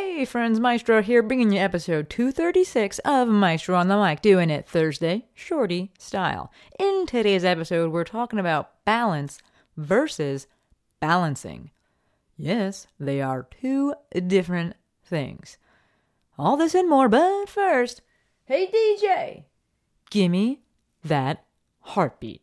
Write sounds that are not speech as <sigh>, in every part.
Hey friends, Maestro here, bringing you episode 236 of Maestro on the Mic, doing it Thursday, shorty style. In today's episode, we're talking about balance versus balancing. Yes, they are two different things. All this and more, but first, hey DJ, gimme that heartbeat.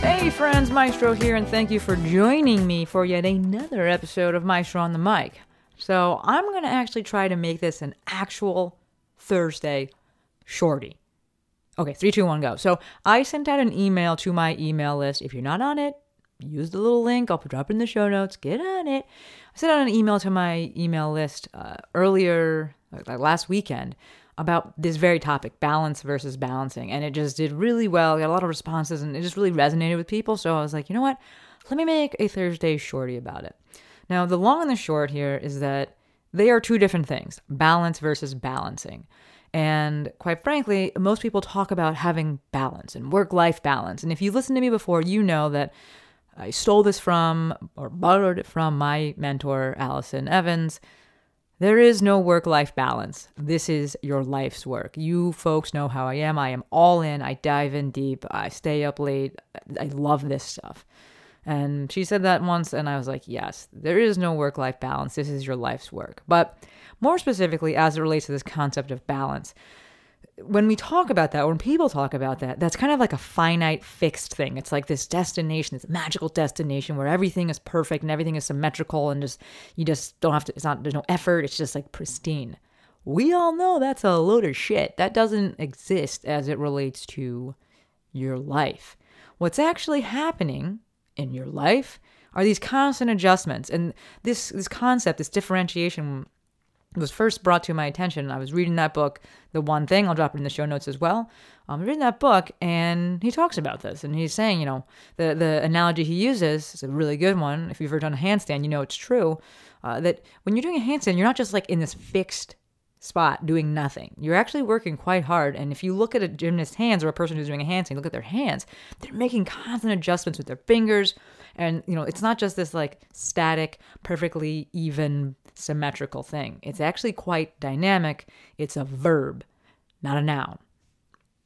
Hey friends, Maestro here, and thank you for joining me for yet another episode of Maestro on the Mic. So, I'm going to actually try to make this an actual Thursday shorty. Okay, three, two, one, go. So, I sent out an email to my email list. If you're not on it, use the little link. I'll drop it in the show notes. Get on it. I sent out an email to my email list uh, earlier, like last weekend, about this very topic balance versus balancing. And it just did really well. Got a lot of responses and it just really resonated with people. So I was like, you know what? Let me make a Thursday shorty about it. Now, the long and the short here is that they are two different things balance versus balancing. And quite frankly, most people talk about having balance and work life balance. And if you listened to me before, you know that I stole this from or borrowed it from my mentor, Allison Evans. There is no work life balance. This is your life's work. You folks know how I am. I am all in. I dive in deep. I stay up late. I love this stuff. And she said that once, and I was like, yes, there is no work life balance. This is your life's work. But more specifically, as it relates to this concept of balance, when we talk about that, when people talk about that, that's kind of like a finite, fixed thing. It's like this destination, this magical destination where everything is perfect and everything is symmetrical and just, you just don't have to, it's not, there's no effort. It's just like pristine. We all know that's a load of shit. That doesn't exist as it relates to your life. What's actually happening in your life are these constant adjustments. And this, this concept, this differentiation was first brought to my attention. I was reading that book, The One Thing. I'll drop it in the show notes as well. I'm reading that book, and he talks about this, and he's saying, you know, the the analogy he uses is a really good one. If you've ever done a handstand, you know it's true. Uh, that when you're doing a handstand, you're not just like in this fixed spot doing nothing. You're actually working quite hard. And if you look at a gymnast's hands or a person who's doing a handstand, look at their hands, they're making constant adjustments with their fingers. And, you know, it's not just this like static, perfectly even, symmetrical thing. It's actually quite dynamic. It's a verb, not a noun.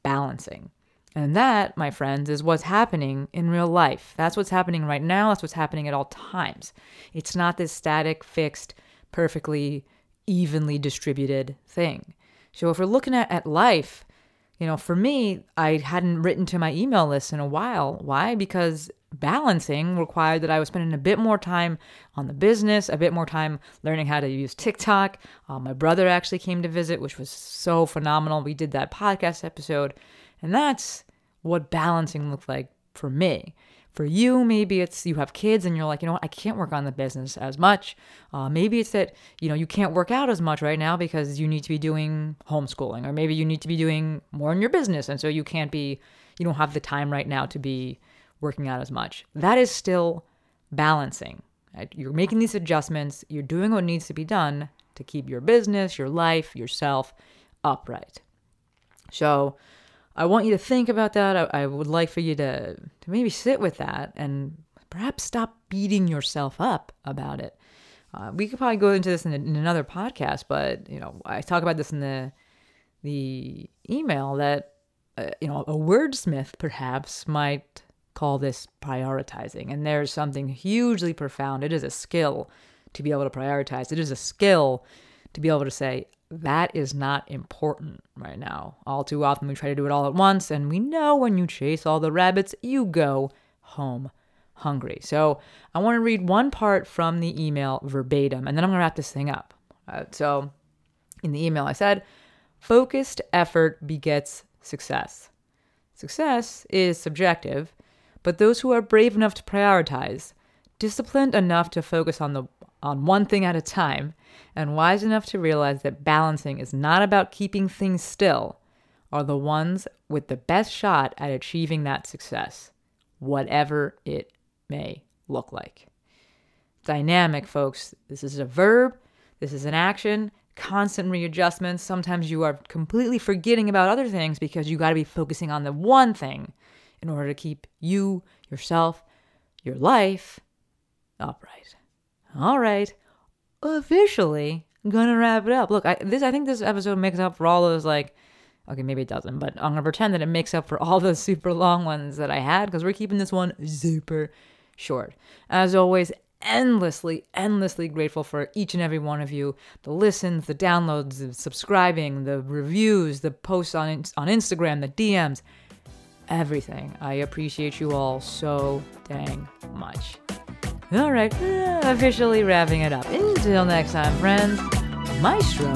Balancing. And that, my friends, is what's happening in real life. That's what's happening right now. That's what's happening at all times. It's not this static, fixed, perfectly evenly distributed thing. So if we're looking at, at life, you know, for me, I hadn't written to my email list in a while. Why? Because balancing required that I was spending a bit more time on the business, a bit more time learning how to use TikTok. Uh, my brother actually came to visit, which was so phenomenal. We did that podcast episode, and that's what balancing looked like for me. For you, maybe it's you have kids and you're like, you know what, I can't work on the business as much. Uh, maybe it's that, you know, you can't work out as much right now because you need to be doing homeschooling, or maybe you need to be doing more in your business. And so you can't be, you don't have the time right now to be working out as much. That is still balancing. right? You're making these adjustments, you're doing what needs to be done to keep your business, your life, yourself upright. So, I want you to think about that. I, I would like for you to, to maybe sit with that and perhaps stop beating yourself up about it. Uh, we could probably go into this in, a, in another podcast, but you know, I talk about this in the the email that uh, you know a wordsmith perhaps might call this prioritizing, and there's something hugely profound. It is a skill to be able to prioritize. It is a skill to be able to say that is not important right now. All too often we try to do it all at once, and we know when you chase all the rabbits, you go home hungry. So I want to read one part from the email verbatim, and then I'm going to wrap this thing up. Uh, so in the email, I said, focused effort begets success. Success is subjective, but those who are brave enough to prioritize, disciplined enough to focus on the on one thing at a time, and wise enough to realize that balancing is not about keeping things still, are the ones with the best shot at achieving that success, whatever it may look like. Dynamic, folks. This is a verb, this is an action, constant readjustments. Sometimes you are completely forgetting about other things because you got to be focusing on the one thing in order to keep you, yourself, your life upright. All right. Officially gonna wrap it up. Look, I this I think this episode makes up for all those like okay, maybe it doesn't, but I'm gonna pretend that it makes up for all those <laughs> super long ones that I had because we're keeping this one super short. As always, endlessly, endlessly grateful for each and every one of you. The listens, the downloads, the subscribing, the reviews, the posts on on Instagram, the DMs, everything. I appreciate you all so dang much. All right, officially wrapping it up. Until next time, friends, Maestro